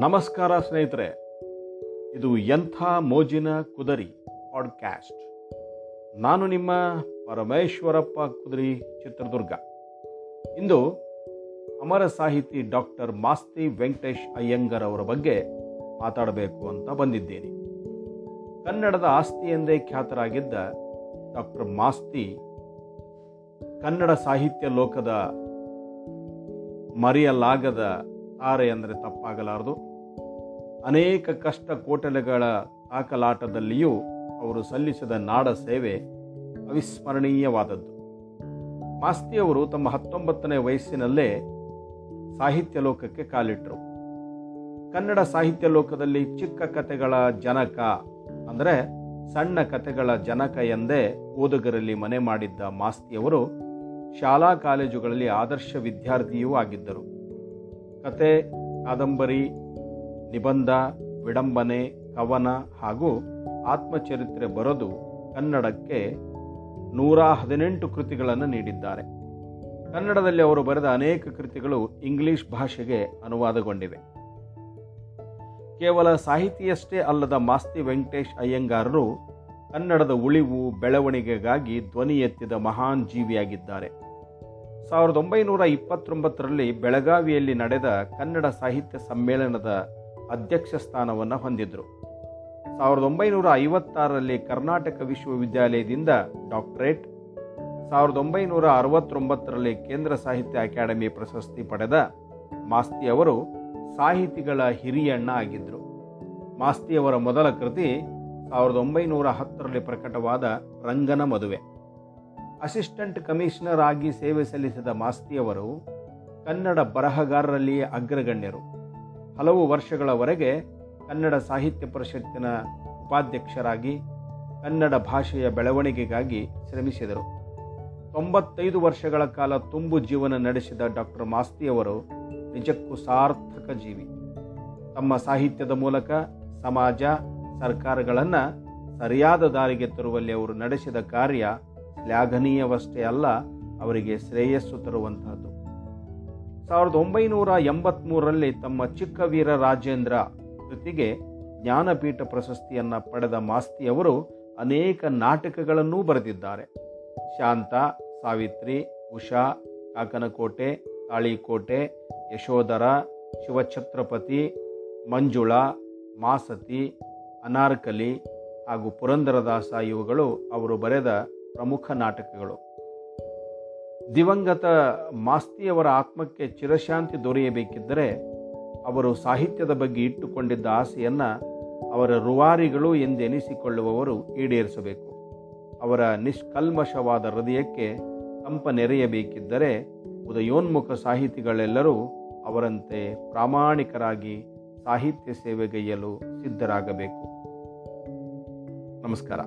ನಮಸ್ಕಾರ ಸ್ನೇಹಿತರೆ, ಇದು ಎಂಥ ಮೋಜಿನ ಕುದರಿ ಪಾಡ್ಕ್ಯಾಸ್ಟ್ ನಾನು ನಿಮ್ಮ ಪರಮೇಶ್ವರಪ್ಪ ಕುದರಿ, ಚಿತ್ರದುರ್ಗ. ಇಂದು ಅಮರ ಸಾಹಿತಿ ಡಾಕ್ಟರ್ ಮಾಸ್ತಿ ವೆಂಕಟೇಶ್ ಅಯ್ಯಂಗರ್ ಅವರ ಬಗ್ಗೆ ಮಾತಾಡಬೇಕು ಅಂತ ಬಂದಿದ್ದೇನೆ. ಕನ್ನಡದ ಆಸ್ತಿ ಎಂದೇ ಖ್ಯಾತರಾಗಿದ್ದ ಡಾಕ್ಟರ್ ಮಾಸ್ತಿ ಕನ್ನಡ ಸಾಹಿತ್ಯ ಲೋಕದ ಮರೆಯಲಾಗದ ತಾರೆ ಅಂದರೆ ತಪ್ಪಾಗಲಾರದು. ಅನೇಕ ಕಷ್ಟ ಕೋಟಲೆಗಳ ಆಕಲಾಟದಲ್ಲಿಯೂ ಅವರು ಸಲ್ಲಿಸಿದ ನಾಡ ಸೇವೆ ಅವಿಸ್ಮರಣೀಯವಾದದ್ದು. ಮಾಸ್ತಿಯವರು ತಮ್ಮ ಹತ್ತೊಂಬತ್ತನೇ ವಯಸ್ಸಿನಲ್ಲೇ ಸಾಹಿತ್ಯ ಲೋಕಕ್ಕೆ ಕಾಲಿಟ್ಟರು ಕನ್ನಡ ಸಾಹಿತ್ಯ ಲೋಕದಲ್ಲಿ ಚಿಕ್ಕ ಕಥೆಗಳ ಜನಕ ಅಂದರೆ ಸಣ್ಣ ಕಥೆಗಳ ಜನಕ ಎಂದೇ ಓದುಗರಲ್ಲಿ ಮನೆ ಮಾಡಿದ್ದ ಮಾಸ್ತಿಯವರು ಶಾಲಾ ಕಾಲೇಜುಗಳಲ್ಲಿ ಆದರ್ಶ ವಿದ್ಯಾರ್ಥಿಯೂ ಆಗಿದ್ದರು. ಕತೆ, ಕಾದಂಬರಿ ನಿಬಂಧ, ವಿಡಂಬನೆ, ಕವನ ಹಾಗೂ ಆತ್ಮಚರಿತ್ರೆ ಬರೆದು ಕನ್ನಡಕ್ಕೆ ನೂರ ಹದಿನೆಂಟು ಕೃತಿಗಳನ್ನು ನೀಡಿದ್ದಾರೆ. ಕನ್ನಡದಲ್ಲಿ ಅವರು ಬರೆದ ಅನೇಕ ಕೃತಿಗಳು ಇಂಗ್ಲಿಷ್ ಭಾಷೆಗೆ ಅನುವಾದಗೊಂಡಿವೆ. ಕೇವಲ ಸಾಹಿತಿಯಷ್ಟೇ ಅಲ್ಲದ ಮಾಸ್ತಿ ವೆಂಕಟೇಶ್ ಅಯ್ಯಂಗಾರರು ಕನ್ನಡದ ಉಳಿವು, ಬೆಳವಣಿಗೆಗಾಗಿ ಧ್ವನಿ ಎತ್ತಿದ ಮಹಾನ್ ಜೀವಿಯಾಗಿದ್ದಾರೆ. ಸಾವಿರದ ಒಂಬೈನೂರ ಇಪ್ಪತ್ತೊಂಬತ್ತರಲ್ಲಿ ಬೆಳಗಾವಿಯಲ್ಲಿ ನಡೆದ ಕನ್ನಡ ಸಾಹಿತ್ಯ ಸಮ್ಮೇಳನದ ಅಧ್ಯಕ್ಷ ಸ್ಥಾನವನ್ನು ಹೊಂದಿದ್ದರು ಸಾವಿರದ ಒಂಬೈನೂರ ಐವತ್ತಾರರಲ್ಲಿ ಕರ್ನಾಟಕ ವಿಶ್ವವಿದ್ಯಾಲಯದಿಂದ ಡಾಕ್ಟರೇಟ್, ಸಾವಿರದ ಒಂಬೈನೂರ ಅರವತ್ತೊಂಬತ್ತರಲ್ಲಿ ಕೇಂದ್ರ ಸಾಹಿತ್ಯ ಅಕಾಡೆಮಿ ಪ್ರಶಸ್ತಿ ಪಡೆದ ಮಾಸ್ತಿ ಅವರು ಸಾಹಿತಿಗಳ ಹಿರಿಯಣ್ಣ ಆಗಿದ್ದರು ಮಾಸ್ತಿಯವರ ಮೊದಲ ಕೃತಿ ಸಾವಿರದ ಒಂಬೈನೂರ ಹತ್ತರಲ್ಲಿ ಪ್ರಕಟವಾದ ರಂಗನ ಮದುವೆ. ಅಸಿಸ್ಟೆಂಟ್ ಕಮಿಷನರ್ ಆಗಿ ಸೇವೆ ಸಲ್ಲಿಸಿದ ಮಾಸ್ತಿಯವರು ಕನ್ನಡ ಬರಹಗಾರರಲ್ಲಿಯೇ ಅಗ್ರಗಣ್ಯರು. ಹಲವು ವರ್ಷಗಳವರೆಗೆ ಕನ್ನಡ ಸಾಹಿತ್ಯ ಪರಿಷತ್ತಿನ ಉಪಾಧ್ಯಕ್ಷರಾಗಿ ಕನ್ನಡ ಭಾಷೆಯ ಬೆಳವಣಿಗೆಗಾಗಿ ಶ್ರಮಿಸಿದರು. ತೊಂಬತ್ತೈದು ವರ್ಷಗಳ ಕಾಲ ತುಂಬು ಜೀವನ ನಡೆಸಿದ ಡಾಕ್ಟರ್ ಮಾಸ್ತಿಯವರು ನಿಜಕ್ಕೂ ಸಾರ್ಥಕ ಜೀವಿ. ತಮ್ಮ ಸಾಹಿತ್ಯದ ಮೂಲಕ ಸಮಾಜ, ಸರ್ಕಾರಗಳನ್ನು ಸರಿಯಾದ ದಾರಿಗೆ ತರುವಲ್ಲಿ ಅವರು ನಡೆಸಿದ ಕಾರ್ಯ ಶ್ಲಾಘನೀಯವಷ್ಟೇ ಅಲ್ಲ, ಅವರಿಗೆ ಶ್ರೇಯಸ್ಸು ತರುವಂತಹದ್ದು. ಸಾವಿರದ ಒಂಬೈನೂರ ಎಂಬತ್ಮೂರರಲ್ಲಿ ತಮ್ಮ ಚಿಕ್ಕವೀರ ರಾಜೇಂದ್ರ ಕೃತಿಗೆ ಜ್ಞಾನಪೀಠ ಪ್ರಶಸ್ತಿಯನ್ನು ಪಡೆದ ಮಾಸ್ತಿಯವರು ಅನೇಕ ನಾಟಕಗಳನ್ನೂ ಬರೆದಿದ್ದಾರೆ. ಶಾಂತ, ಸಾವಿತ್ರಿ, ಉಷಾ, ಕಾಕನಕೋಟೆ, ತಾಳಿಕೋಟೆ, ಯಶೋಧರ, ಶಿವಛತ್ರಪತಿ, ಮಂಜುಳಾ, ಮಾಸತಿ, ಅನಾರ್ಕಲಿ ಹಾಗೂ ಪುರಂದರದಾಸ ಇವುಗಳು ಅವರು ಬರೆದ ಪ್ರಮುಖ ನಾಟಕಗಳು. ದಿವಂಗತ ಮಾಸ್ತಿಯವರ ಆತ್ಮಕ್ಕೆ ಚಿರಶಾಂತಿ ದೊರೆಯಬೇಕಿದ್ದರೆ ಅವರು ಸಾಹಿತ್ಯದ ಬಗ್ಗೆ ಇಟ್ಟುಕೊಂಡಿದ್ದ ಆಸೆಯನ್ನು ಅವರ ರುವಾರಿಗಳು ಎಂದೆನಿಸಿಕೊಳ್ಳುವವರು ಈಡೇರಿಸಬೇಕು. ಅವರ ನಿಷ್ಕಲ್ಮಶವಾದ ಹೃದಯಕ್ಕೆ ತಂಪ ನೆರೆಯಬೇಕಿದ್ದರೆ ಉದಯೋನ್ಮುಖ ಸಾಹಿತಿಗಳೆಲ್ಲರೂ ಅವರಂತೆ ಪ್ರಾಮಾಣಿಕರಾಗಿ ಸಾಹಿತ್ಯ ಸೇವೆಗೈಯಲು ಸಿದ್ಧರಾಗಬೇಕು. ನಮಸ್ಕಾರ.